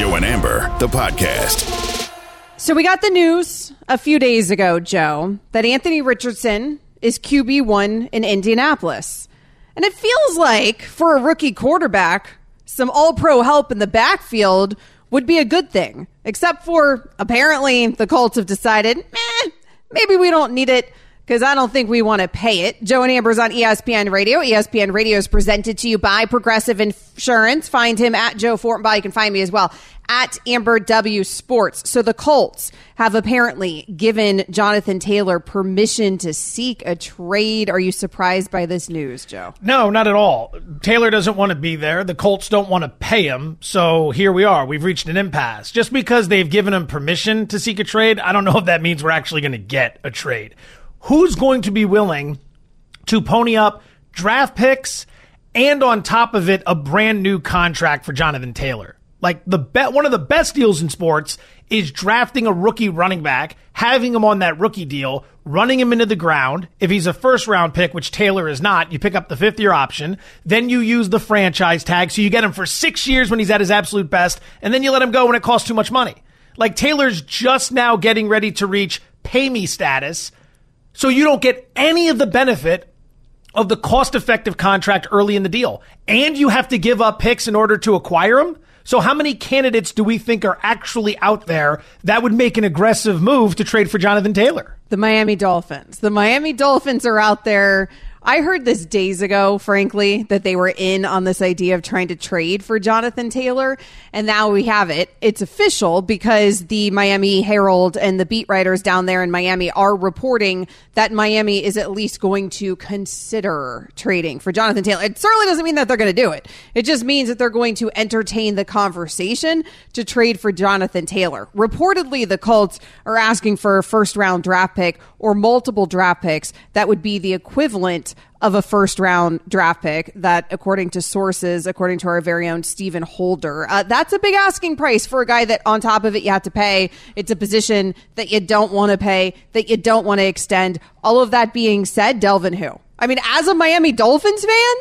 Joe and Amber, the podcast. So we got the news a few days ago, Joe, that Anthony Richardson is QB1 in Indianapolis. And it feels like for a rookie quarterback, some all pro help in the backfield would be a good thing. Except for apparently the Colts have decided, meh, maybe we don't need it because I don't think we want to pay it. Joe and Amber's on ESPN Radio. ESPN Radio is presented to you by Progressive Insurance. Find him at Joe Fortenbaugh. You can find me as well at Amber W Sports. So the Colts have apparently given Jonathan Taylor permission to seek a trade. Are you surprised by this news, Joe? No, not at all. Taylor doesn't want to be there. The Colts don't want to pay him. So here we are. We've reached an impasse. Just because they've given him permission to seek a trade, I don't know if that means we're actually going to get a trade who's going to be willing to pony up draft picks and on top of it a brand new contract for Jonathan Taylor? Like the bet, one of the best deals in sports is drafting a rookie running back, having him on that rookie deal, running him into the ground. If he's a first round pick, which Taylor is not, you pick up the fifth year option. Then you use the franchise tag. So you get him for six years when he's at his absolute best. And then you let him go when it costs too much money. Like Taylor's just now getting ready to reach pay me status so you don't get any of the benefit of the cost effective contract early in the deal. And you have to give up picks in order to acquire them. So how many candidates do we think are actually out there that would make an aggressive move to trade for Jonathan Taylor? The Miami Dolphins. The Miami Dolphins are out there I heard this days ago, frankly, that they were in on this idea of trying to trade for Jonathan Taylor. And now we have it. It's official because the Miami Herald and the beat writers down there in Miami are reporting that Miami is at least going to consider trading for Jonathan Taylor. It certainly doesn't mean that they're going to do it. It just means that they're going to entertain the conversation to trade for Jonathan Taylor. Reportedly, the Colts are asking for a first round draft pick or multiple draft picks that would be the equivalent of a first round draft pick that according to sources according to our very own Stephen Holder uh, that's a big asking price for a guy that on top of it you have to pay it's a position that you don't want to pay that you don't want to extend all of that being said Dalvin who I mean as a Miami Dolphins fan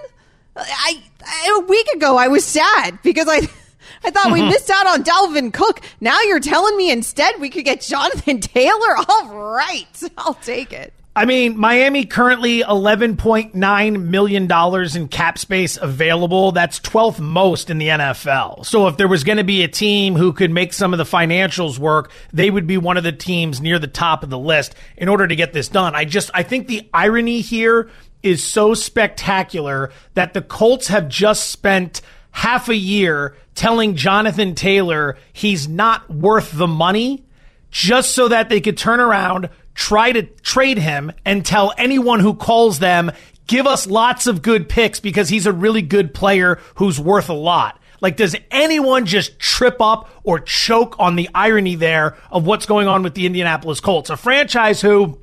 I, I a week ago I was sad because I I thought we missed out on Dalvin Cook. Now you're telling me instead we could get Jonathan Taylor? All right. I'll take it. I mean, Miami currently $11.9 million in cap space available. That's 12th most in the NFL. So if there was going to be a team who could make some of the financials work, they would be one of the teams near the top of the list in order to get this done. I just, I think the irony here is so spectacular that the Colts have just spent half a year telling Jonathan Taylor he's not worth the money just so that they could turn around, try to trade him and tell anyone who calls them, give us lots of good picks because he's a really good player who's worth a lot. Like, does anyone just trip up or choke on the irony there of what's going on with the Indianapolis Colts? A franchise who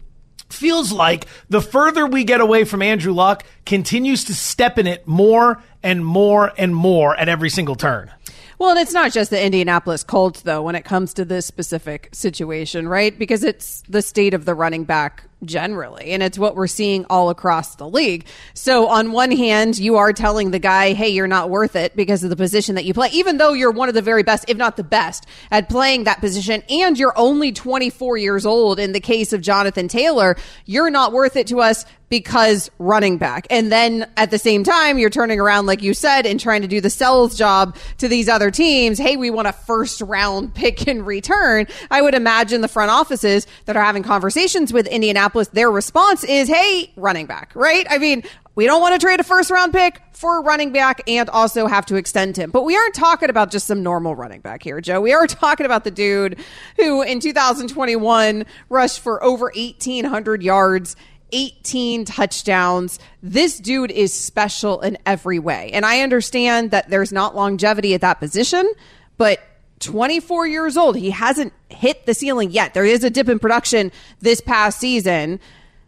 feels like the further we get away from Andrew Luck continues to step in it more and more and more at every single turn. Well, and it's not just the Indianapolis Colts, though, when it comes to this specific situation, right? Because it's the state of the running back generally. And it's what we're seeing all across the league. So on one hand, you are telling the guy, hey, you're not worth it because of the position that you play, even though you're one of the very best, if not the best, at playing that position. And you're only 24 years old. In the case of Jonathan Taylor, you're not worth it to us because running back. And then at the same time, you're turning around, like you said, and trying to do the sales job to these other teams. Hey, we want a first round pick in return. I would imagine the front offices that are having conversations with Indianapolis, their response is, hey, running back, right? I mean, we don't want to trade a first round pick for a running back and also have to extend him. But we aren't talking about just some normal running back here, Joe. We are talking about the dude who in 2021 rushed for over 1,800 yards 18 touchdowns. This dude is special in every way. And I understand that there's not longevity at that position, but 24 years old. He hasn't hit the ceiling yet. There is a dip in production this past season.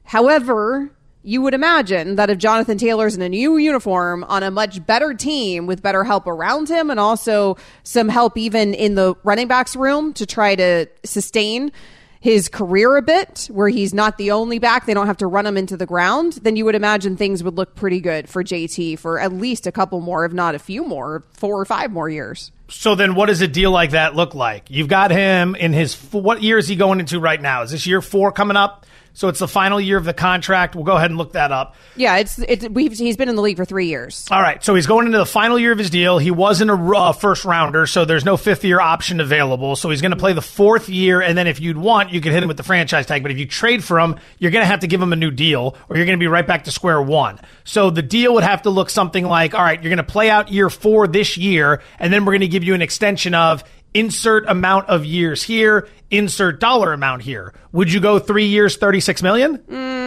However, you would imagine that if Jonathan Taylor's in a new uniform on a much better team with better help around him and also some help even in the running backs room to try to sustain his career a bit, where he's not the only back, they don't have to run him into the ground, then you would imagine things would look pretty good for JT for at least a couple more, if not a few more, four or five more years. So then, what does a deal like that look like? You've got him in his what year is he going into right now? Is this year four coming up? So it's the final year of the contract. We'll go ahead and look that up. Yeah, it's it's we've, he's been in the league for three years. All right, so he's going into the final year of his deal. He wasn't a uh, first rounder, so there's no fifth year option available. So he's going to play the fourth year, and then if you'd want, you could hit him with the franchise tag. But if you trade for him, you're going to have to give him a new deal, or you're going to be right back to square one. So the deal would have to look something like, all right, you're going to play out year four this year, and then we're going to give you an extension of insert amount of years here, insert dollar amount here. Would you go three years, 36 million?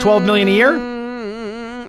12 million a year?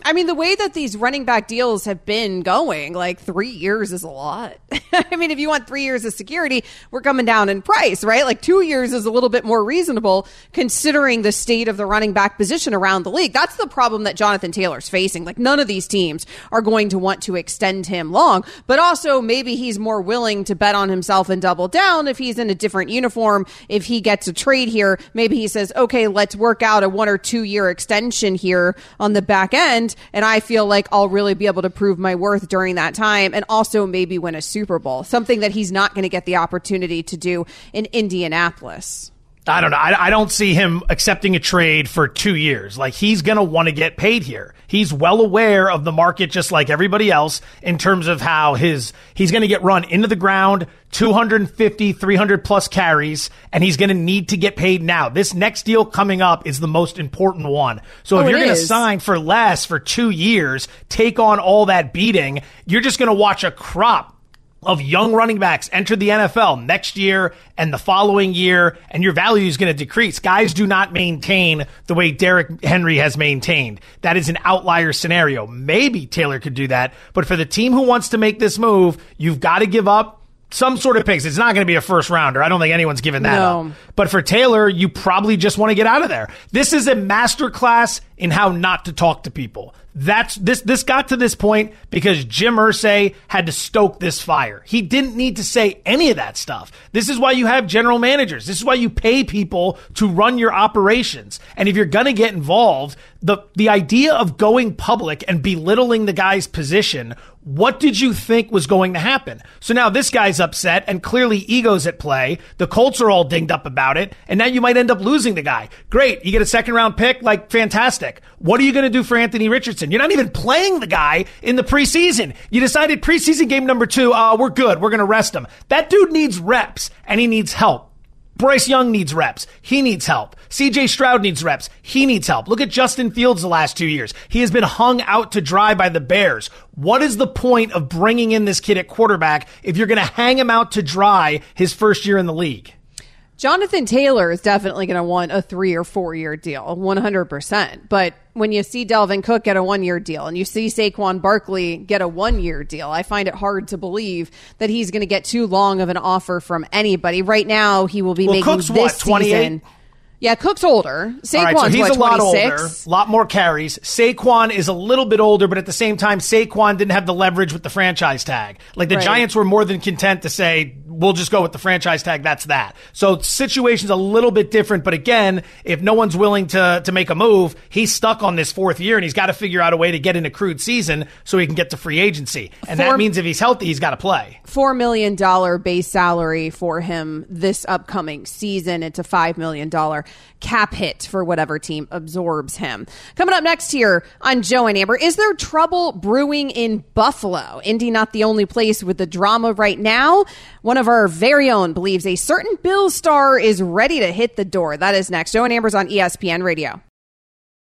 I mean, the way that these running back deals have been going, like three years is a lot. I mean, if you want three years of security, we're coming down in price, right? Like two years is a little bit more reasonable considering the state of the running back position around the league. That's the problem that Jonathan Taylor's facing. Like none of these teams are going to want to extend him long, but also maybe he's more willing to bet on himself and double down if he's in a different uniform. If he gets a trade here, maybe he says, okay, let's work out a one or two year extension here on the back end and I feel like I'll really be able to prove my worth during that time and also maybe win a Super Bowl, something that he's not going to get the opportunity to do in Indianapolis. I don't know. I, I, don't see him accepting a trade for two years. Like he's going to want to get paid here. He's well aware of the market, just like everybody else, in terms of how his he's going to get run into the ground, 250, 300 plus carries, and he's going to need to get paid now. This next deal coming up is the most important one. So if oh, you're going to sign for less for two years, take on all that beating, you're just going to watch a crop of young running backs enter the NFL next year and the following year, and your value is going to decrease. Guys do not maintain the way Derrick Henry has maintained. That is an outlier scenario. Maybe Taylor could do that, but for the team who wants to make this move, you've got to give up some sort of picks. It's not going to be a first rounder. I don't think anyone's given that no. up. But for Taylor, you probably just want to get out of there. This is a masterclass in how not to talk to people. That's this this got to this point because Jim Irsay had to stoke this fire. He didn't need to say any of that stuff. This is why you have general managers. This is why you pay people to run your operations. And if you're going to get involved, the the idea of going public and belittling the guy's position what did you think was going to happen? So now this guy's upset and clearly ego's at play. The Colts are all dinged up about it. And now you might end up losing the guy. Great. You get a second round pick. Like fantastic. What are you going to do for Anthony Richardson? You're not even playing the guy in the preseason. You decided preseason game number two. Uh, we're good. We're going to rest him. That dude needs reps and he needs help. Bryce Young needs reps. He needs help. CJ Stroud needs reps. He needs help. Look at Justin Fields the last two years. He has been hung out to dry by the Bears. What is the point of bringing in this kid at quarterback if you're going to hang him out to dry his first year in the league? Jonathan Taylor is definitely going to want a three or four year deal, 100%. But when you see Dalvin Cook get a one year deal and you see Saquon Barkley get a one year deal, I find it hard to believe that he's going to get too long of an offer from anybody. Right now, he will be well, making Cook's this what, 28? season. Yeah, Cook's older. Saquon's right, so he's what, a lot 26? older, a lot more carries. Saquon is a little bit older, but at the same time, Saquon didn't have the leverage with the franchise tag. Like the right. Giants were more than content to say, we'll just go with the franchise tag. That's that. So situation's a little bit different. But again, if no one's willing to, to make a move, he's stuck on this fourth year and he's got to figure out a way to get an accrued season so he can get to free agency. And Four, that means if he's healthy, he's got to play. $4 million base salary for him this upcoming season. It's a $5 million cap hit for whatever team absorbs him. Coming up next here on Joe and Amber, is there trouble brewing in Buffalo? Indy not the only place with the drama right now. One of our very own believes a certain Bill star is ready to hit the door. That is next. Joe and Amber's on ESPN Radio.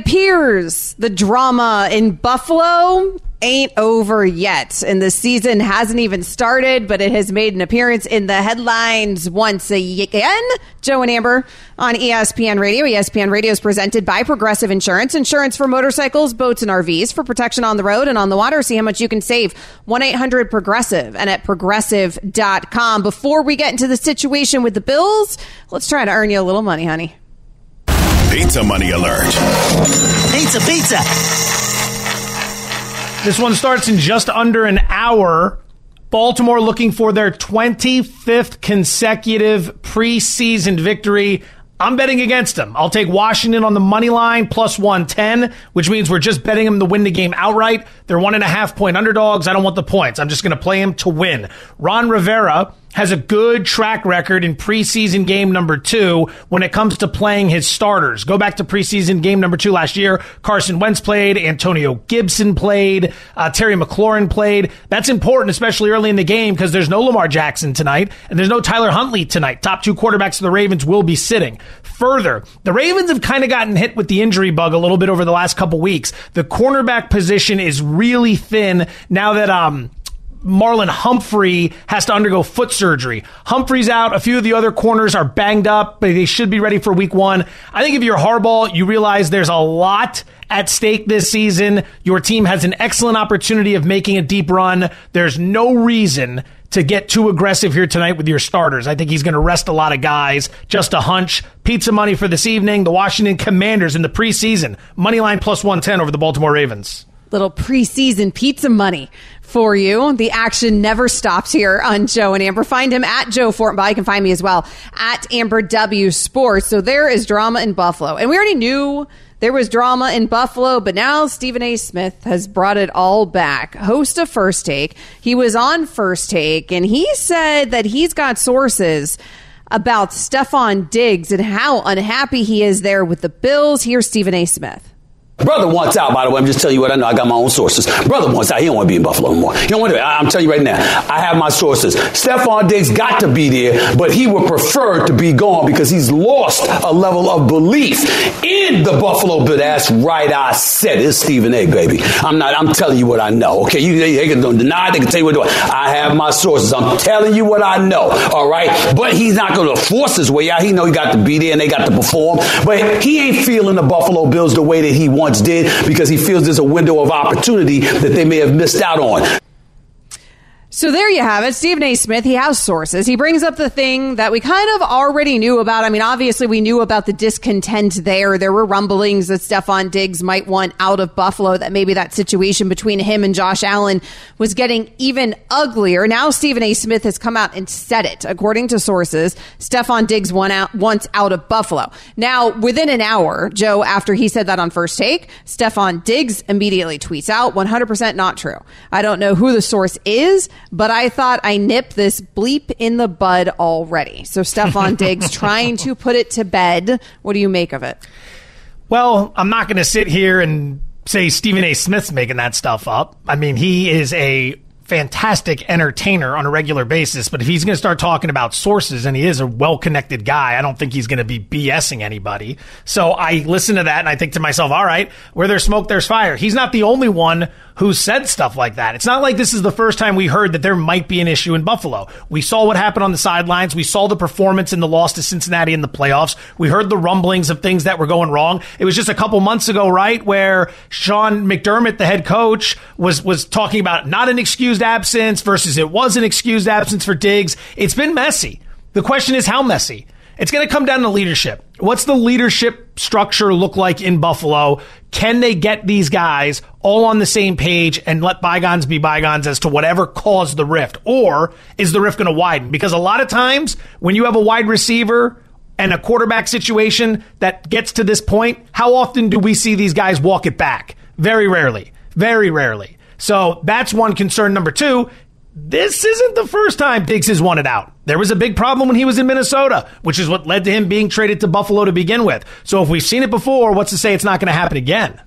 Appears the drama in Buffalo ain't over yet. And the season hasn't even started, but it has made an appearance in the headlines once again. Joe and Amber on ESPN Radio. ESPN Radio is presented by Progressive Insurance. Insurance for motorcycles, boats, and RVs for protection on the road and on the water. See how much you can save. 1 800 Progressive and at progressive.com. Before we get into the situation with the Bills, let's try to earn you a little money, honey. Pizza Money Alert. Pizza, pizza. This one starts in just under an hour. Baltimore looking for their 25th consecutive preseason victory. I'm betting against them. I'll take Washington on the money line plus 110, which means we're just betting them to win the game outright. They're one and a half point underdogs. I don't want the points. I'm just going to play them to win. Ron Rivera has a good track record in preseason game number two when it comes to playing his starters. Go back to preseason game number two last year. Carson Wentz played, Antonio Gibson played, uh, Terry McLaurin played. That's important, especially early in the game because there's no Lamar Jackson tonight and there's no Tyler Huntley tonight. Top two quarterbacks of the Ravens will be sitting. Further, the Ravens have kind of gotten hit with the injury bug a little bit over the last couple weeks. The cornerback position is really thin now that, um, Marlon Humphrey has to undergo foot surgery. Humphrey's out. A few of the other corners are banged up, but they should be ready for week one. I think if you're Harbaugh, you realize there's a lot at stake this season. Your team has an excellent opportunity of making a deep run. There's no reason to get too aggressive here tonight with your starters. I think he's going to rest a lot of guys. Just a hunch. Pizza money for this evening. The Washington Commanders in the preseason. Money line plus 110 over the Baltimore Ravens little preseason pizza money for you. The action never stops here on Joe and Amber. Find him at Joe Fortenbaugh. You can find me as well at Amber W Sports. So there is drama in Buffalo. And we already knew there was drama in Buffalo, but now Stephen A. Smith has brought it all back. Host of First Take. He was on First Take and he said that he's got sources about Stefon Diggs and how unhappy he is there with the Bills. Here's Stephen A. Smith. Brother wants out, by the way. I'm just telling you what I know. I got my own sources. Brother wants out. He don't want to be in Buffalo anymore. You don't want to. I'm telling you right now. I have my sources. Stefon Diggs got to be there, but he would prefer to be gone because he's lost a level of belief in the Buffalo Bill. That's right. I said it. It's Stephen A. Baby. I'm not. I'm telling you what I know. Okay. You they, they can deny. They can tell you what to do. I have my sources. I'm telling you what I know. All right. But he's not going to force his way out. He know he got to be there and they got to perform. But he ain't feeling the Buffalo Bills the way that he wants did because he feels there's a window of opportunity that they may have missed out on. So there you have it. Stephen A. Smith, he has sources. He brings up the thing that we kind of already knew about. I mean, obviously we knew about the discontent there. There were rumblings that Stefon Diggs might want out of Buffalo, that maybe that situation between him and Josh Allen was getting even uglier. Now Stephen A. Smith has come out and said it. According to sources, Stefon Diggs went out, wants out of Buffalo. Now, within an hour, Joe, after he said that on first take, Stefon Diggs immediately tweets out 100% not true. I don't know who the source is, but I thought I nipped this bleep in the bud already. So Stefon Diggs trying to put it to bed. What do you make of it? Well, I'm not going to sit here and say Stephen A. Smith's making that stuff up. I mean, he is a fantastic entertainer on a regular basis, but if he's going to start talking about sources and he is a well connected guy, I don't think he's going to be BSing anybody. So I listen to that and I think to myself, all right, where there's smoke, there's fire. He's not the only one who said stuff like that. It's not like this is the first time we heard that there might be an issue in Buffalo. We saw what happened on the sidelines. We saw the performance in the loss to Cincinnati in the playoffs. We heard the rumblings of things that were going wrong. It was just a couple months ago, right, where Sean McDermott, the head coach, was was talking about not an excused absence versus it was an excused absence for Diggs. It's been messy. The question is how messy. It's going to come down to leadership. What's the leadership structure look like in Buffalo? Can they get these guys all on the same page and let bygones be bygones as to whatever caused the rift? Or is the rift going to widen? Because a lot of times when you have a wide receiver and a quarterback situation that gets to this point, how often do we see these guys walk it back? Very rarely. Very rarely. So that's one concern. Number two, this isn't the first time Diggs has wanted out. There was a big problem when he was in Minnesota, which is what led to him being traded to Buffalo to begin with. So if we've seen it before, what's to say it's not going to happen again?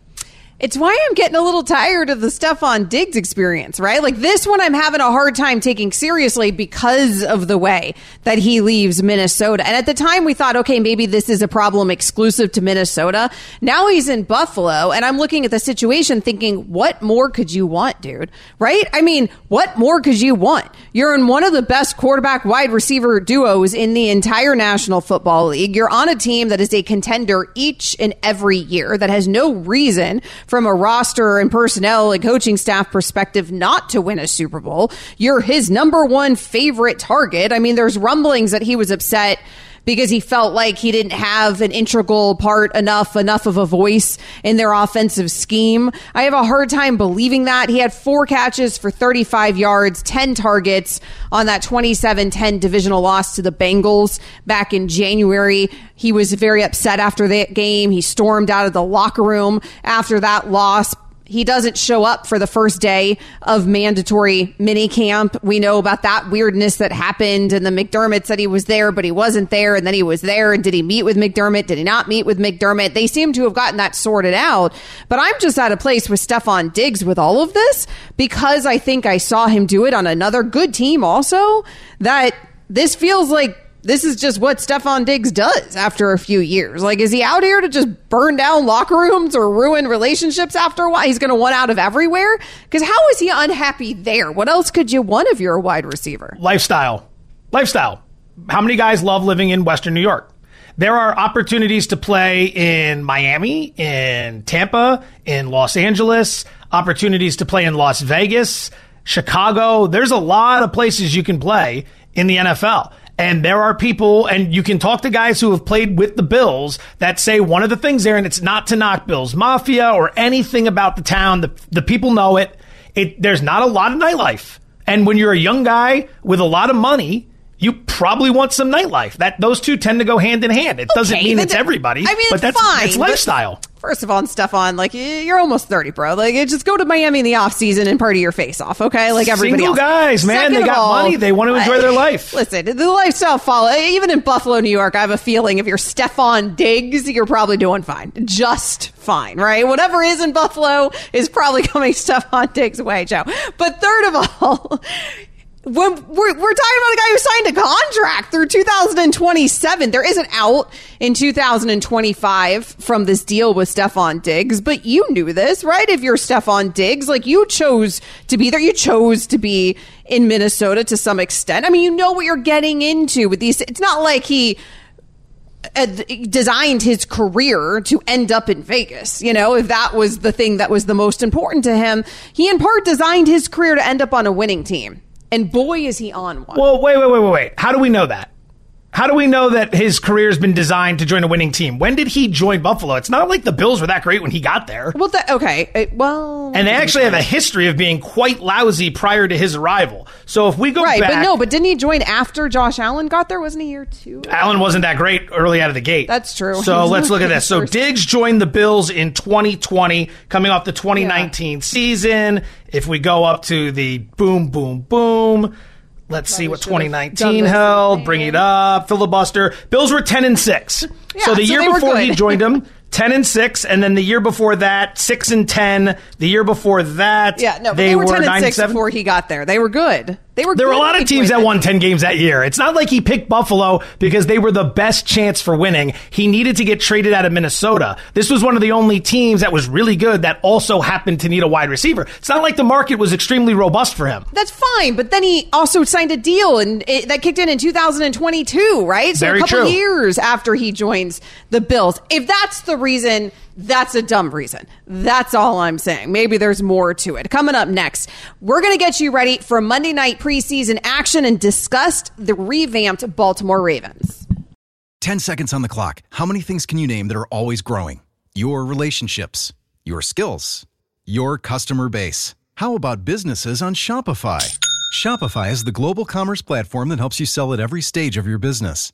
It's why I'm getting a little tired of the stuff on Diggs experience, right? Like this one I'm having a hard time taking seriously because of the way that he leaves Minnesota. And at the time we thought, okay, maybe this is a problem exclusive to Minnesota. Now he's in Buffalo and I'm looking at the situation thinking, what more could you want, dude? Right? I mean, what more could you want? You're in one of the best quarterback wide receiver duos in the entire National Football League. You're on a team that is a contender each and every year that has no reason from a roster and personnel and coaching staff perspective not to win a Super Bowl. You're his number one favorite target. I mean, there's rumblings that he was upset because he felt like he didn't have an integral part enough, enough of a voice in their offensive scheme. I have a hard time believing that. He had four catches for 35 yards, 10 targets on that 27 10 divisional loss to the Bengals back in January. He was very upset after that game. He stormed out of the locker room after that loss he doesn't show up for the first day of mandatory mini camp. We know about that weirdness that happened, and the McDermott said he was there, but he wasn't there, and then he was there. And did he meet with McDermott? Did he not meet with McDermott? They seem to have gotten that sorted out. But I'm just at a place with Stefon Diggs with all of this because I think I saw him do it on another good team also. That this feels like this is just what Stefon Diggs does after a few years. Like, is he out here to just burn down locker rooms or ruin relationships after a while? He's going to want out of everywhere? Because how is he unhappy there? What else could you want if you're a wide receiver? Lifestyle. Lifestyle. How many guys love living in Western New York? There are opportunities to play in Miami, in Tampa, in Los Angeles, opportunities to play in Las Vegas, Chicago. There's a lot of places you can play in the NFL. And there are people, and you can talk to guys who have played with the Bills that say one of the things there, and it's not to knock Bills Mafia or anything about the town. The, the people know it. it. There's not a lot of nightlife. And when you're a young guy with a lot of money, you probably want some nightlife. That those two tend to go hand in hand. It doesn't mean it's everybody, I mean, but it's that's fine, it's but- lifestyle. First of all, and Stefon, like you're almost 30, bro. Like just go to Miami in the off season and party your face off, okay? Like everybody Single else. guys, man, Second they got all, money. They want to enjoy their life. Listen, the lifestyle follow. Even in Buffalo, New York, I have a feeling if you're Stefon Diggs, you're probably doing fine, just fine, right? Whatever is in Buffalo is probably coming Stefon Diggs' way, Joe. But third of all. We're, we're talking about a guy who signed a contract through 2027. There is an out in 2025 from this deal with Stefon Diggs, but you knew this, right? If you're Stefon Diggs, like you chose to be there, you chose to be in Minnesota to some extent. I mean, you know what you're getting into with these. It's not like he uh, designed his career to end up in Vegas. You know, if that was the thing that was the most important to him, he in part designed his career to end up on a winning team. And boy, is he on one. Well, wait, wait, wait, wait, wait. How do we know that? How do we know that his career has been designed to join a winning team? When did he join Buffalo? It's not like the Bills were that great when he got there. Well, that, okay. Uh, well, And they actually have a history of being quite lousy prior to his arrival. So if we go right, back, but no, but didn't he join after Josh Allen got there? Wasn't he year two? Allen wasn't that great early out of the gate. That's true. So let's look at this. So. Diggs joined the Bills in 2020, coming off the 2019 season. If we go up to the boom, boom, boom. Let's see what Probably should've done 2019 held. Bring it up. Filibuster. Bills were 10 and 6. Yeah, so the so year before he joined them, 10 and 6 and then the year before that 6 and 10 the year before that Yeah, no, they, they, were, 10 and 9 6 7 before he got there. They were good. They were there were a lot of teams that won 10 games that year. It's not like he picked Buffalo because they were the best chance for winning. He needed to get traded out of Minnesota. This was one of the only teams that was really good that also happened to need a wide receiver. It's not like the market was extremely robust for him. That's fine, but then he also signed a deal, and it, that kicked in in 2022, right? So Very a couple true. years after he joins the Bills. If that's the reason, that's a dumb reason. That's all I'm saying. Maybe there's more to it. Coming up next, we're going to get you ready for Monday night preseason action and discuss the revamped Baltimore Ravens. 10 seconds on the clock. How many things can you name that are always growing? Your relationships, your skills, your customer base. How about businesses on Shopify? Shopify is the global commerce platform that helps you sell at every stage of your business.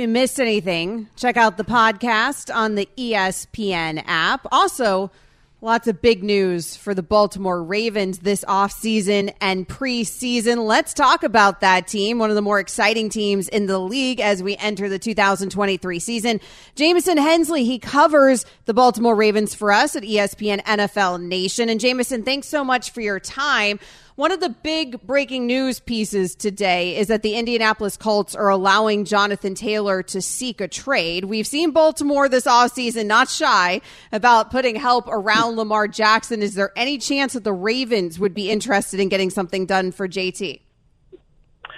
You missed anything, check out the podcast on the ESPN app. Also, lots of big news for the Baltimore Ravens this offseason and preseason. Let's talk about that team, one of the more exciting teams in the league as we enter the 2023 season. Jamison Hensley, he covers the Baltimore Ravens for us at ESPN NFL Nation. And Jamison, thanks so much for your time. One of the big breaking news pieces today is that the Indianapolis Colts are allowing Jonathan Taylor to seek a trade. We've seen Baltimore this offseason not shy about putting help around Lamar Jackson. Is there any chance that the Ravens would be interested in getting something done for JT?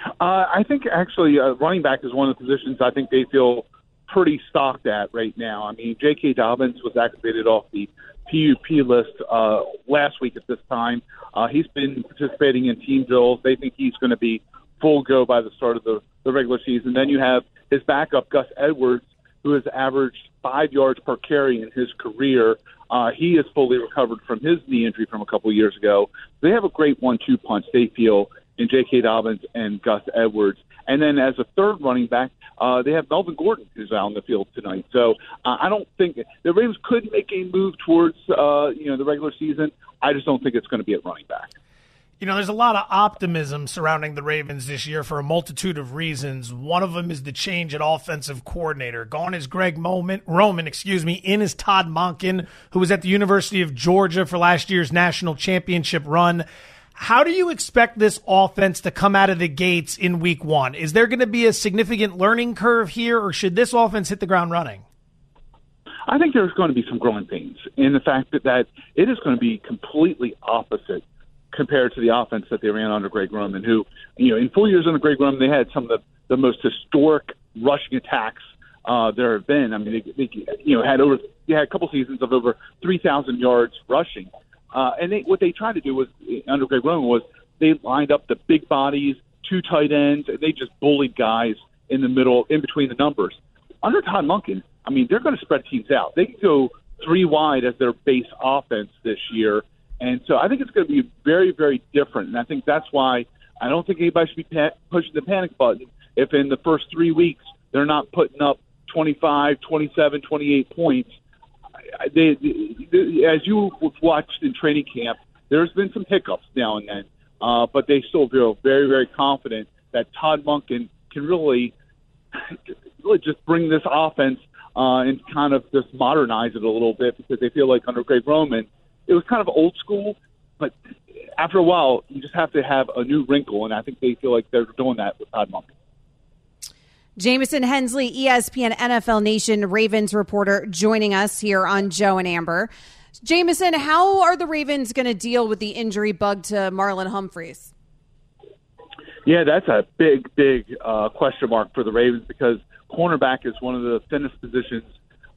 Uh, I think actually uh, running back is one of the positions I think they feel pretty stocked at right now. I mean, J.K. Dobbins was activated off the PUP list uh, last week at this time. Uh, he's been participating in team drills. They think he's going to be full go by the start of the, the regular season. Then you have his backup, Gus Edwards, who has averaged five yards per carry in his career. Uh, he is fully recovered from his knee injury from a couple years ago. They have a great one-two punch. They feel in J.K. Dobbins and Gus Edwards. And then as a third running back, uh, they have Melvin Gordon who's out on the field tonight. So uh, I don't think the Ravens could make a move towards uh, you know the regular season. I just don't think it's going to be at running back. You know, there's a lot of optimism surrounding the Ravens this year for a multitude of reasons. One of them is the change at offensive coordinator. Gone is Greg Roman, Roman, excuse me. In is Todd Monken, who was at the University of Georgia for last year's national championship run. How do you expect this offense to come out of the gates in week one? Is there going to be a significant learning curve here, or should this offense hit the ground running? I think there's going to be some growing pains in the fact that, that it is going to be completely opposite compared to the offense that they ran under Greg Roman, who, you know, in four years under Greg Roman, they had some of the, the most historic rushing attacks uh, there have been. I mean, they, they you know had over they had a couple seasons of over 3,000 yards rushing, uh, and they, what they tried to do was under Greg Roman was they lined up the big bodies, two tight ends, and they just bullied guys in the middle, in between the numbers. Under Todd Monken, I mean, they're going to spread teams out. They can go three wide as their base offense this year. And so I think it's going to be very, very different. And I think that's why I don't think anybody should be pa- pushing the panic button if in the first three weeks they're not putting up 25, 27, 28 points. They, they, as you watched in training camp, there's been some hiccups now and then, uh, but they still feel very, very confident that Todd Monken can really, really just bring this offense uh, and kind of just modernize it a little bit because they feel like under Greg Roman, it was kind of old school, but after a while, you just have to have a new wrinkle, and I think they feel like they're doing that with Todd Monken. Jamison Hensley, ESPN NFL Nation Ravens reporter, joining us here on Joe and Amber. Jamison, how are the Ravens going to deal with the injury bug to Marlon Humphreys? Yeah, that's a big, big uh, question mark for the Ravens because cornerback is one of the thinnest positions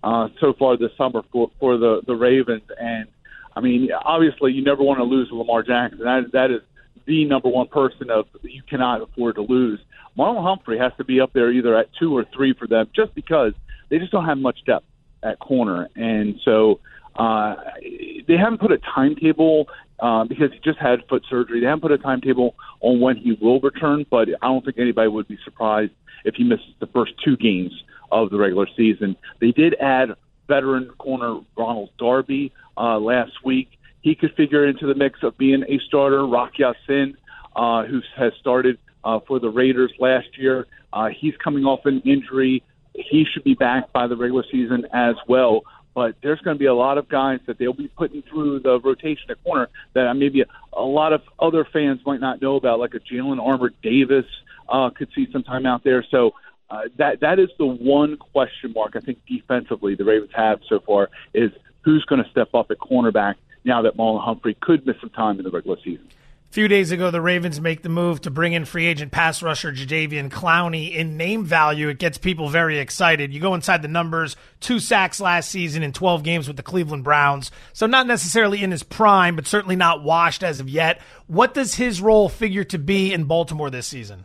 uh, so far this summer for for the the Ravens. And I mean, obviously, you never want to lose Lamar Jackson. That that is the number one person of you cannot afford to lose. Marlon Humphrey has to be up there either at two or three for them, just because they just don't have much depth at corner, and so uh, they haven't put a timetable uh, because he just had foot surgery. They haven't put a timetable on when he will return, but I don't think anybody would be surprised if he misses the first two games of the regular season. They did add veteran corner Ronald Darby uh, last week. He could figure into the mix of being a starter. Rock Ya-Sin, uh, who has started uh, for the Raiders last year, uh, he's coming off an injury. He should be back by the regular season as well but there's going to be a lot of guys that they'll be putting through the rotation at corner that maybe a, a lot of other fans might not know about, like a Jalyn Armour Davis uh, could see some time out there. So uh, that that is the one question mark I think defensively the Ravens have so far is who's going to step up at cornerback now that Marlon Humphrey could miss some time in the regular season A few days ago, the Ravens make the move to bring in free agent pass rusher Jadeveon Clowney. In name value, it gets people very excited. You go inside the numbers two sacks last season in 12 games with the Cleveland Browns. So, not necessarily in his prime, but certainly not washed as of yet. What does his role figure to be in Baltimore this season?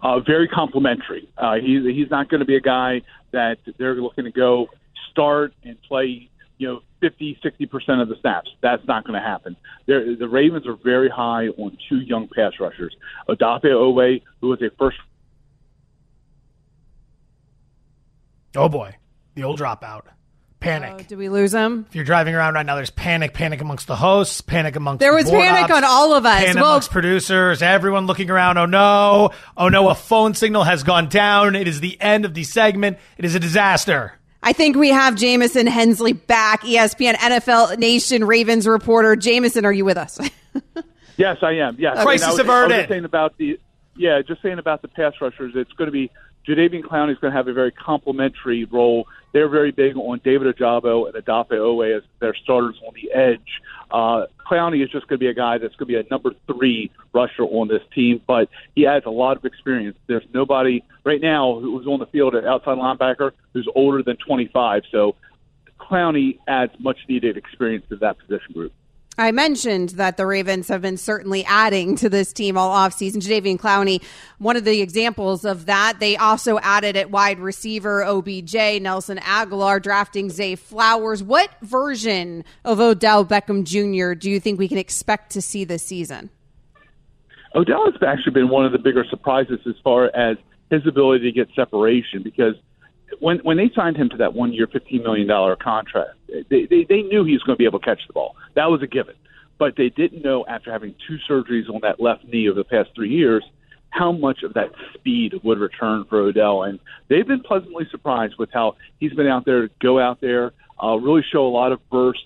Uh, very complimentary. Uh, he's, he's not going to be a guy that they're looking to go start and play you know, 50, 60% of the snaps. That's not going to happen. They're, the Ravens are very high on two young pass rushers. Odafe Oweh, who was a first. Oh, boy. The old dropout. Panic. Oh, did we lose him? If you're driving around right now, there's panic. Panic amongst the hosts. Panic amongst there was the panic ops, on all of us. Panic well, amongst producers. Everyone looking around. Oh no! Oh no! A phone signal has gone down. It is the end of the segment. It is a disaster. I think we have Jamison Hensley back, ESPN NFL Nation Ravens reporter. Jamison, are you with us? yes, I am. Yes. Crisis was, averted. I was saying about the yeah, just saying about the pass rushers. It's going to be Jadeveon Clowney is going to have a very complementary role. They're very big on David Ojabo and Odafe Oweh as their starters on the edge. Uh, Clowney is just going to be a guy that's going to be a number three rusher on this team, but he adds a lot of experience. There's nobody right now who's on the field at outside linebacker who's older than 25. So Clowney adds much needed experience to that position group. I mentioned that the Ravens have been certainly adding to this team all offseason. Jadeveon Clowney, one of the examples of that. They also added at wide receiver OBJ, Nelson Agholor, drafting Zay Flowers. What version of Odell Beckham Jr. do you think we can expect to see this season? Odell has actually been one of the bigger surprises as far as his ability to get separation because when when they signed him to that one year, fifteen million dollar contract, they, they they knew he was going to be able to catch the ball. That was a given. But they didn't know after having two surgeries on that left knee over the past three years how much of that speed would return for Odell. And they've been pleasantly surprised with how he's been out there go out there, uh, really show a lot of burst.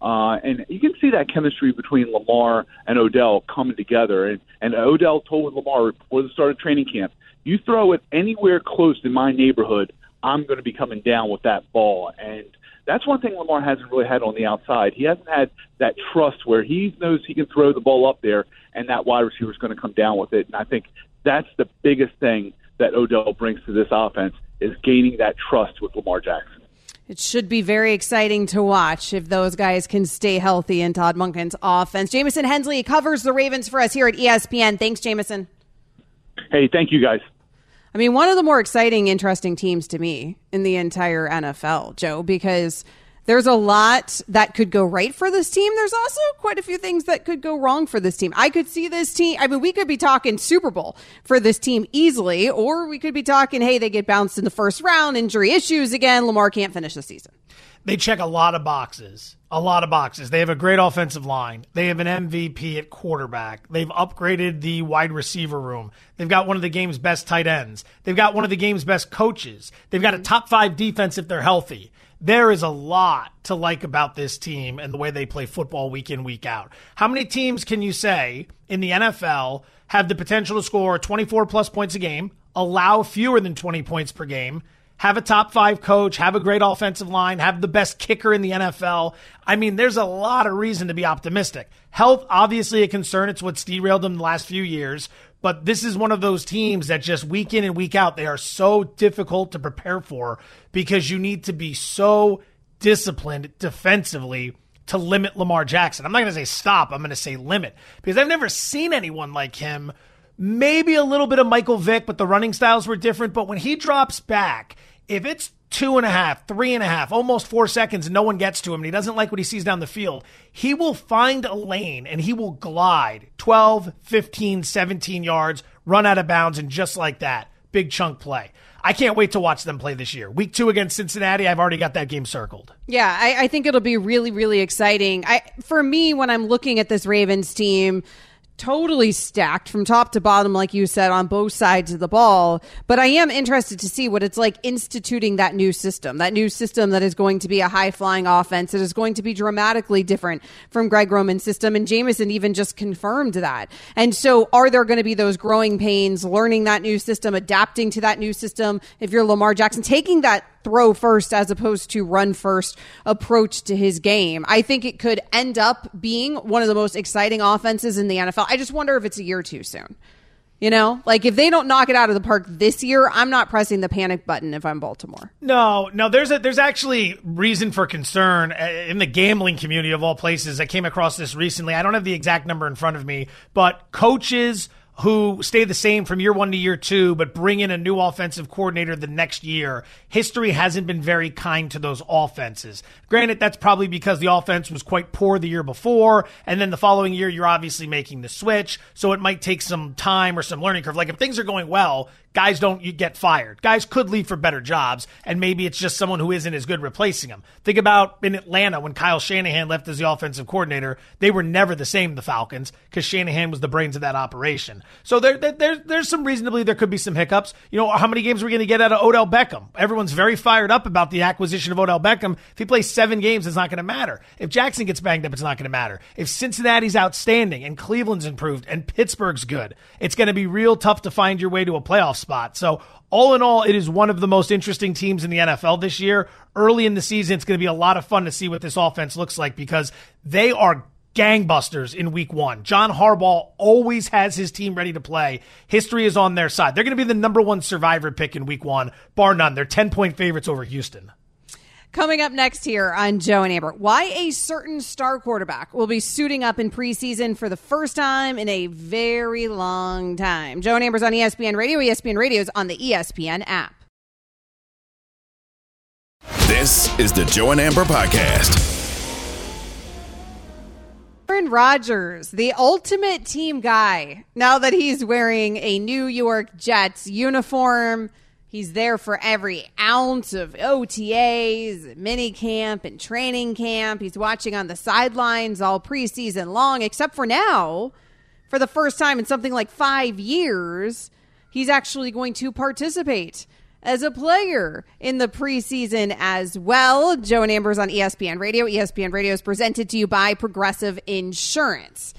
Uh, and you can see that chemistry between Lamar and Odell coming together. And, and Odell told Lamar before the start of training camp, you throw it anywhere close in my neighborhood, I'm going to be coming down with that ball. And that's one thing Lamar hasn't really had on the outside. He hasn't had that trust where he knows he can throw the ball up there and that wide receiver is going to come down with it. And I think that's the biggest thing that Odell brings to this offense is gaining that trust with Lamar Jackson. It should be very exciting to watch if those guys can stay healthy in Todd Monken's offense. Jamison Hensley covers the Ravens for us here at ESPN. Thanks, Jamison. Hey, thank you guys. I mean, one of the more exciting, interesting teams to me in the entire NFL, Joe, because there's a lot that could go right for this team. There's also quite a few things that could go wrong for this team. I could see this team. I mean, we could be talking Super Bowl for this team easily, or we could be talking, hey, they get bounced in the first round, injury issues again. Lamar can't finish the season they check a lot of boxes. A lot of boxes. They have a great offensive line. They have an MVP at quarterback. They've upgraded the wide receiver room. They've got one of the game's best tight ends. They've got one of the game's best coaches. They've got a top five defense if they're healthy. There is a lot to like about this team and the way they play football week in, week out. How many teams can you say in the NFL have the potential to score 24 plus points a game, allow fewer than 20 points per game, have a top five coach, have a great offensive line, have the best kicker in the NFL. I mean, there's a lot of reason to be optimistic. Health, obviously, a concern. It's what's derailed them the last few years. But this is one of those teams that just week in and week out, they are so difficult to prepare for because you need to be so disciplined defensively to limit Lamar Jackson. I'm not going to say stop, I'm going to say limit because I've never seen anyone like him maybe a little bit of Michael Vick, but the running styles were different. But when he drops back, if it's two and a half, three and a half, almost four seconds, and no one gets to him, and he doesn't like what he sees down the field, he will find a lane and he will glide 12, 15, 17 yards, run out of bounds, and just like that, big chunk play. I can't wait to watch them play this year. Week two against Cincinnati, I've already got that game circled. Yeah, I, I think it'll be really, really exciting. I, for me, when I'm looking at this Ravens team, totally stacked from top to bottom, like you said, on both sides of the ball. But I am interested to see what it's like instituting that new system, that new system that is going to be a high flying offense. It is going to be dramatically different from Greg Roman's system. And Jamison even just confirmed that. And so are there going to be those growing pains, learning that new system, adapting to that new system? If you're Lamar Jackson, taking that throw first as opposed to run first approach to his game. I think it could end up being one of the most exciting offenses in the NFL. I just wonder if it's a year too soon. You know, like if they don't knock it out of the park this year, I'm not pressing the panic button if I'm Baltimore. No, no, there's a there's actually reason for concern uh, in the gambling community of all places. I came across this recently. I don't have the exact number in front of me, but coaches who stay the same from year one to year two, but bring in a new offensive coordinator the next year. History hasn't been very kind to those offenses. Granted, that's probably because the offense was quite poor the year before, and then the following year, you're obviously making the switch, so it might take some time or some learning curve. Like if things are going well, guys don't get fired. Guys could leave for better jobs, and maybe it's just someone who isn't as good replacing them. Think about in Atlanta when Kyle Shanahan left as the offensive coordinator. They were never the same, the Falcons, because Shanahan was the brains of that operation. So there, there, there's some reason to believe there could be some hiccups. You know, how many games are we going to get out of Odell Beckham? Everyone's very fired up about the acquisition of Odell Beckham. If he plays seven games, it's not going to matter. If Jackson gets banged up, it's not going to matter. If Cincinnati's outstanding and Cleveland's improved and Pittsburgh's good, it's going to be real tough to find your way to a playoff spot. So, all in all, it is one of the most interesting teams in the NFL this year. Early in the season, it's going to be a lot of fun to see what this offense looks like because they are gangbusters in week one. John Harbaugh always has his team ready to play. History is on their side. They're going to be the number one survivor pick in week one, bar none. They're 10 point favorites over Houston. Coming up next here on Joe and Amber, why a certain star quarterback will be suiting up in preseason for the first time in a very long time. Joe and Amber's on ESPN Radio. ESPN Radio is on the ESPN app. This is the Joe and Amber Podcast. Aaron Rodgers, the ultimate team guy, now that he's wearing a New York Jets uniform He's there for every ounce of OTAs, mini camp, and training camp. He's watching on the sidelines all preseason long, except for now, for the first time in something like five years, he's actually going to participate as a player in the preseason as well. Joe and Amber's on ESPN Radio. ESPN Radio is presented to you by Progressive Insurance.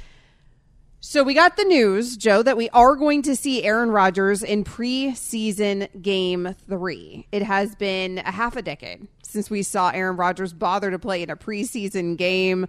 So we got the news, Joe, that we are going to see Aaron Rodgers in preseason game three. It has been a half a decade since we saw Aaron Rodgers bother to play in a preseason game.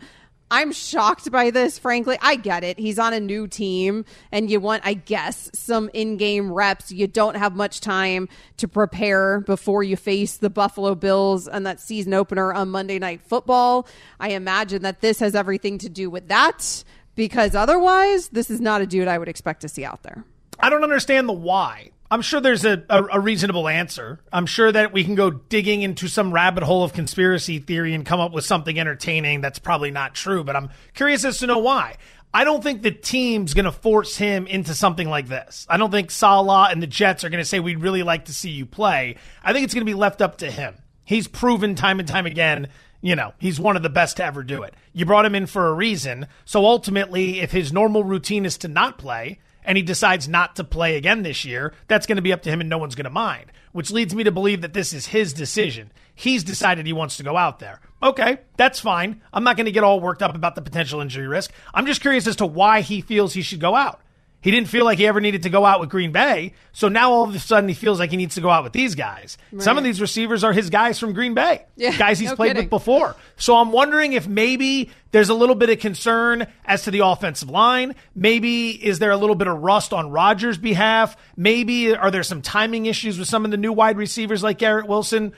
I'm shocked by this, frankly. I get it. He's on a new team and you want, I guess, some in game reps. You don't have much time to prepare before you face the Buffalo Bills and that season opener on Monday Night Football. I imagine that this has everything to do with that because otherwise, this is not a dude I would expect to see out there. I don't understand the why. I'm sure there's a, a, a, reasonable answer. I'm sure that we can go digging into some rabbit hole of conspiracy theory and come up with something entertaining that's probably not true, but I'm curious as to know why. I don't think the team's going to force him into something like this. I don't think Salah and the Jets are going to say, we'd really like to see you play. I think it's going to be left up to him. He's proven time and time again you know, he's one of the best to ever do it. You brought him in for a reason. So ultimately, if his normal routine is to not play and he decides not to play again this year, that's going to be up to him and no one's going to mind, which leads me to believe that this is his decision. He's decided he wants to go out there. Okay, that's fine. I'm not going to get all worked up about the potential injury risk. I'm just curious as to why he feels he should go out. He didn't feel like he ever needed to go out with Green Bay. So now all of a sudden he feels like he needs to go out with these guys. Right. Some of these receivers are his guys from Green Bay, yeah, guys he's no played kidding. with before. So I'm wondering if maybe there's a little bit of concern as to the offensive line. Maybe is there a little bit of rust on Rodgers' behalf? Maybe are there some timing issues with some of the new wide receivers like Garrett Wilson?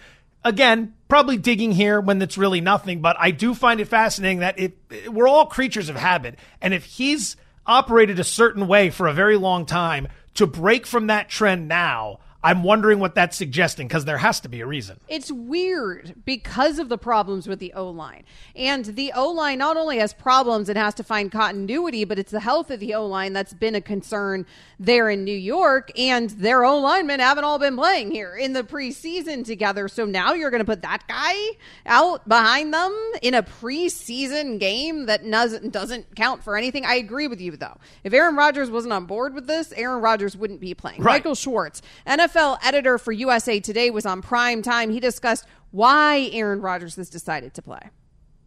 Again, probably digging here when it's really nothing, but I do find it fascinating that it, it we're all creatures of habit. And if he's operated a certain way for a very long time to break from that trend now, I'm wondering what that's suggesting because there has to be a reason. It's weird because of the problems with the O line. And the O line not only has problems and has to find continuity, but it's the health of the O line that's been a concern there in New York. And their O linemen haven't all been playing here in the preseason together. So now you're going to put that guy out behind them in a preseason game that doesn't, doesn't count for anything. I agree with you, though. If Aaron Rodgers wasn't on board with this, Aaron Rodgers wouldn't be playing. Right. Michael Schwartz, NFL editor for USA Today, was on prime time. He discussed why Aaron Rodgers has decided to play.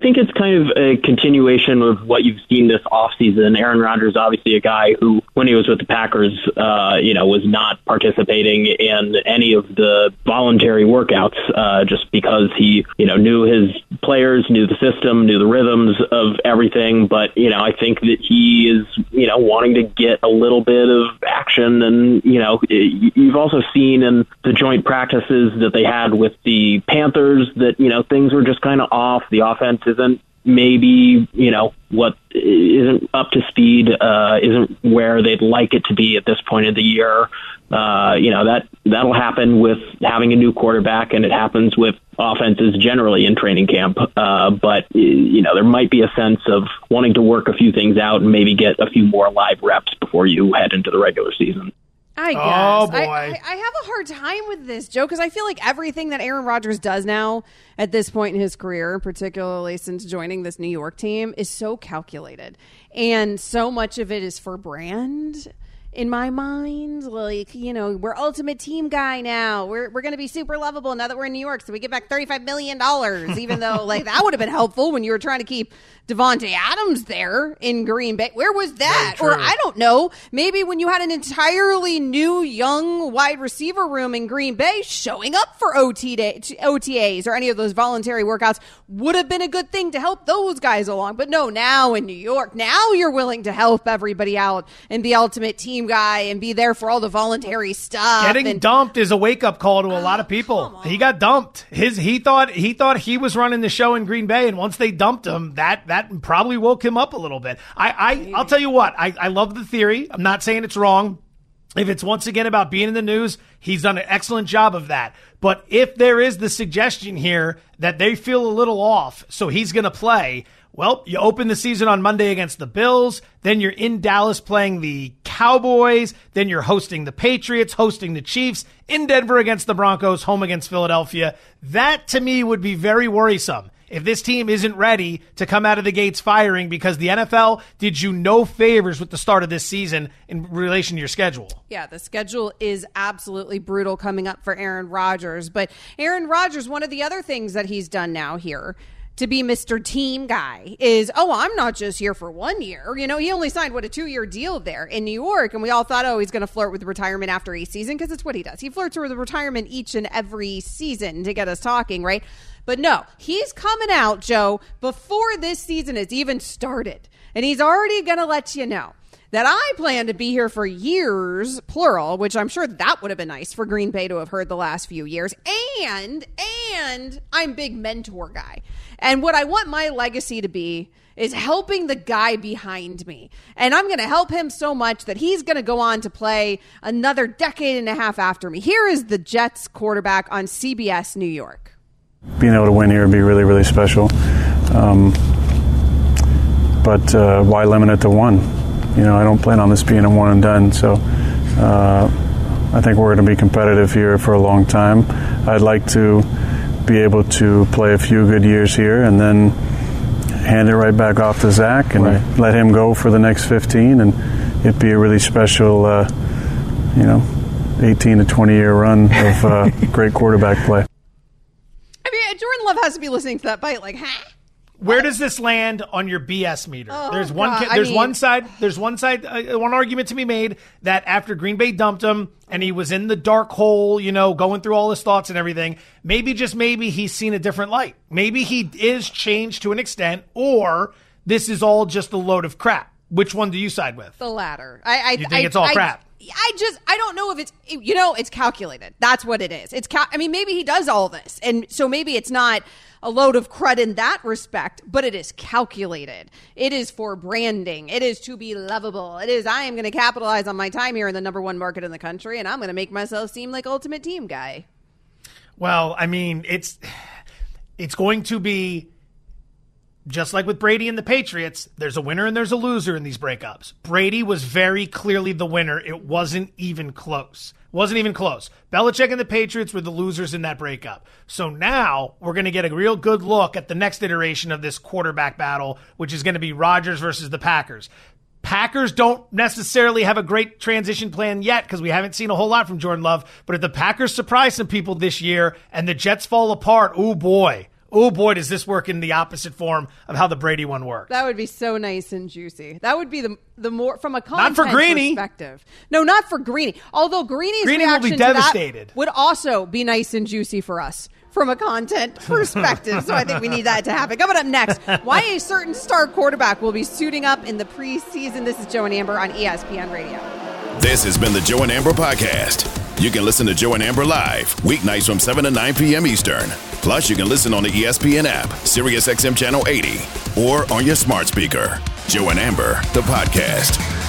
Think it's kind of a continuation of what you've seen this offseason. Aaron Rodgers, obviously a guy who, when he was with the Packers, uh, you know, was not participating in any of the voluntary workouts, uh, just because he, you know, knew his players, knew the system, knew the rhythms of everything. But you know, I think that he is, you know, wanting to get a little bit of action, and you know, you've also seen in the joint practices that they had with the Panthers that you know things were just kind of off. The offense isn't maybe you know what isn't up to speed uh, isn't where they'd like it to be at this point of the year. Uh, you know that that'll happen with having a new quarterback and it happens with offenses generally in training camp. Uh, but you know there might be a sense of wanting to work a few things out and maybe get a few more live reps before you head into the regular season I oh, guess. Oh, boy. I, I, I have a hard time with this, Joe, because I feel like everything that Aaron Rodgers does now at this point in his career, particularly since joining this New York team, is so calculated. And so much of it is for brand in my mind. Like, you know, we're ultimate team guy now. We're, we're going to be super lovable now that we're in New York. So we get back $35 million, even though, like, that would have been helpful when you were trying to keep Davante Adams there in Green Bay. Where was that? Or I don't know. Maybe when you had an entirely new young wide receiver room in Green Bay showing up for OT day, OTAs or any of those voluntary workouts would have been a good thing to help those guys along. But no, now in New York, now you're willing to help everybody out and be ultimate team guy and be there for all the voluntary stuff. Getting and, dumped is a wake up call to a lot of oh, people. He got dumped. His he thought he thought he was running the show in Green Bay, and once they dumped him, that that probably woke him up a little bit. I, I I'll tell you what, I, I love the theory. I'm not saying it's wrong. If it's once again about being in the news, he's done an excellent job of that. But if there is the suggestion here that they feel a little off, so he's going to play, well, you open the season on Monday against the Bills, then you're in Dallas playing the Cowboys, then you're hosting the Patriots, hosting the Chiefs, in Denver against the Broncos, home against Philadelphia. That to me would be very worrisome if this team isn't ready to come out of the gates firing because the NFL did you no favors with the start of this season in relation to your schedule. Yeah, the schedule is absolutely brutal coming up for Aaron Rodgers. But Aaron Rodgers, one of the other things that he's done now here to be Mr. Team Guy is, oh, I'm not just here for one year. You know, he only signed, what, a two year deal there in New York. And we all thought, oh, he's going to flirt with retirement after a season because it's what he does. He flirts with retirement each and every season to get us talking, right? But no, he's coming out, Joe, before this season has even started. And he's already going to let you know that I plan to be here for years, plural, which I'm sure that would have been nice for Green Bay to have heard the last few years. And, and I'm big mentor guy. And what I want my legacy to be is helping the guy behind me. And I'm going to help him so much that he's going to go on to play another decade and a half after me. Here is the Jets quarterback on CBS New York being able to win here would be really, really special. Um, but uh, why limit it to one? You know, I don't plan on this being a one and done. So uh, I think we're going to be competitive here for a long time. I'd like to be able to play a few good years here and then hand it right back off to Zach and right. let him go for the next 15, and it'd be a really special, uh, you know, 18 to 20 year run of uh, great quarterback play. I mean, Jordan Love has to be listening to that bite like, huh? Where does this land on your BS meter? Oh, there's one. God, There's mean- one side. There's one side. Uh, one argument to be made that after Green Bay dumped him and he was in the dark hole, you know, going through all his thoughts and everything. Maybe just maybe he's seen a different light. Maybe he is changed to an extent, or this is all just a load of crap. Which one do you side with? The latter. I, I You think I, it's all I- crap? I just I don't know if it's you know it's calculated. That's what it is. It's cal- I mean maybe he does all this, and so maybe it's not a load of crud in that respect, but it is calculated. It is for branding. It is to be lovable. It is I am going to capitalize on my time here in the number one market in the country, and I'm going to make myself seem like ultimate team guy. Well, I mean, it's it's going to be just like with Brady and the Patriots. There's a winner and there's a loser in these breakups. Brady was very clearly the winner. It wasn't even close. Wasn't even close. Belichick and the Patriots were the losers in that breakup. So now we're going to get a real good look at the next iteration of this quarterback battle, which is going to be Rodgers versus the Packers. Packers don't necessarily have a great transition plan yet because we haven't seen a whole lot from Jordan Love. But if the Packers surprise some people this year and the Jets fall apart, oh boy, oh boy, does this work in the opposite form of how the Brady one worked. That would be so nice and juicy. That would be the the more from a content not for Greeny. perspective. No, not for Greeny. Although Greeny's Greeny will be reaction to that devastated. would also be nice and juicy for us from a content perspective. so I think we need that to happen. Coming up next, why a certain star quarterback will be suiting up in the preseason. This is Joe and Amber on ESPN Radio. This has been the Joe and Amber podcast. You can listen to Joe and Amber live weeknights from 7 to 9 p.m. Eastern. Plus, you can listen on the ESPN app, SiriusXM Channel 80, or on your smart speaker. Joe and Amber, the podcast.